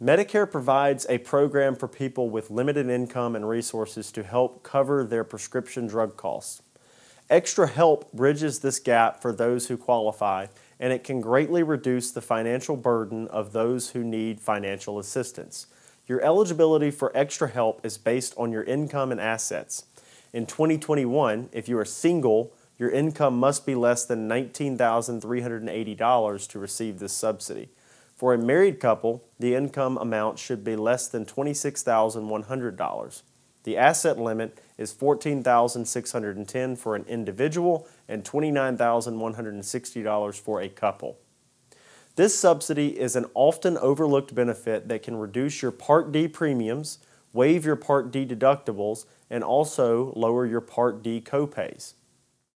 Medicare provides a program for people with limited income and resources to help cover their prescription drug costs. Extra Help bridges this gap for those who qualify, and it can greatly reduce the financial burden of those who need financial assistance. Your eligibility for Extra Help is based on your income and assets. In 2021, if you are single, your income must be less than $19,380 to receive this subsidy. For a married couple, the income amount should be less than $26,100. The asset limit is 14,610 for an individual and $29,160 for a couple. This subsidy is an often overlooked benefit that can reduce your Part D premiums, waive your Part D deductibles, and also lower your Part D copays.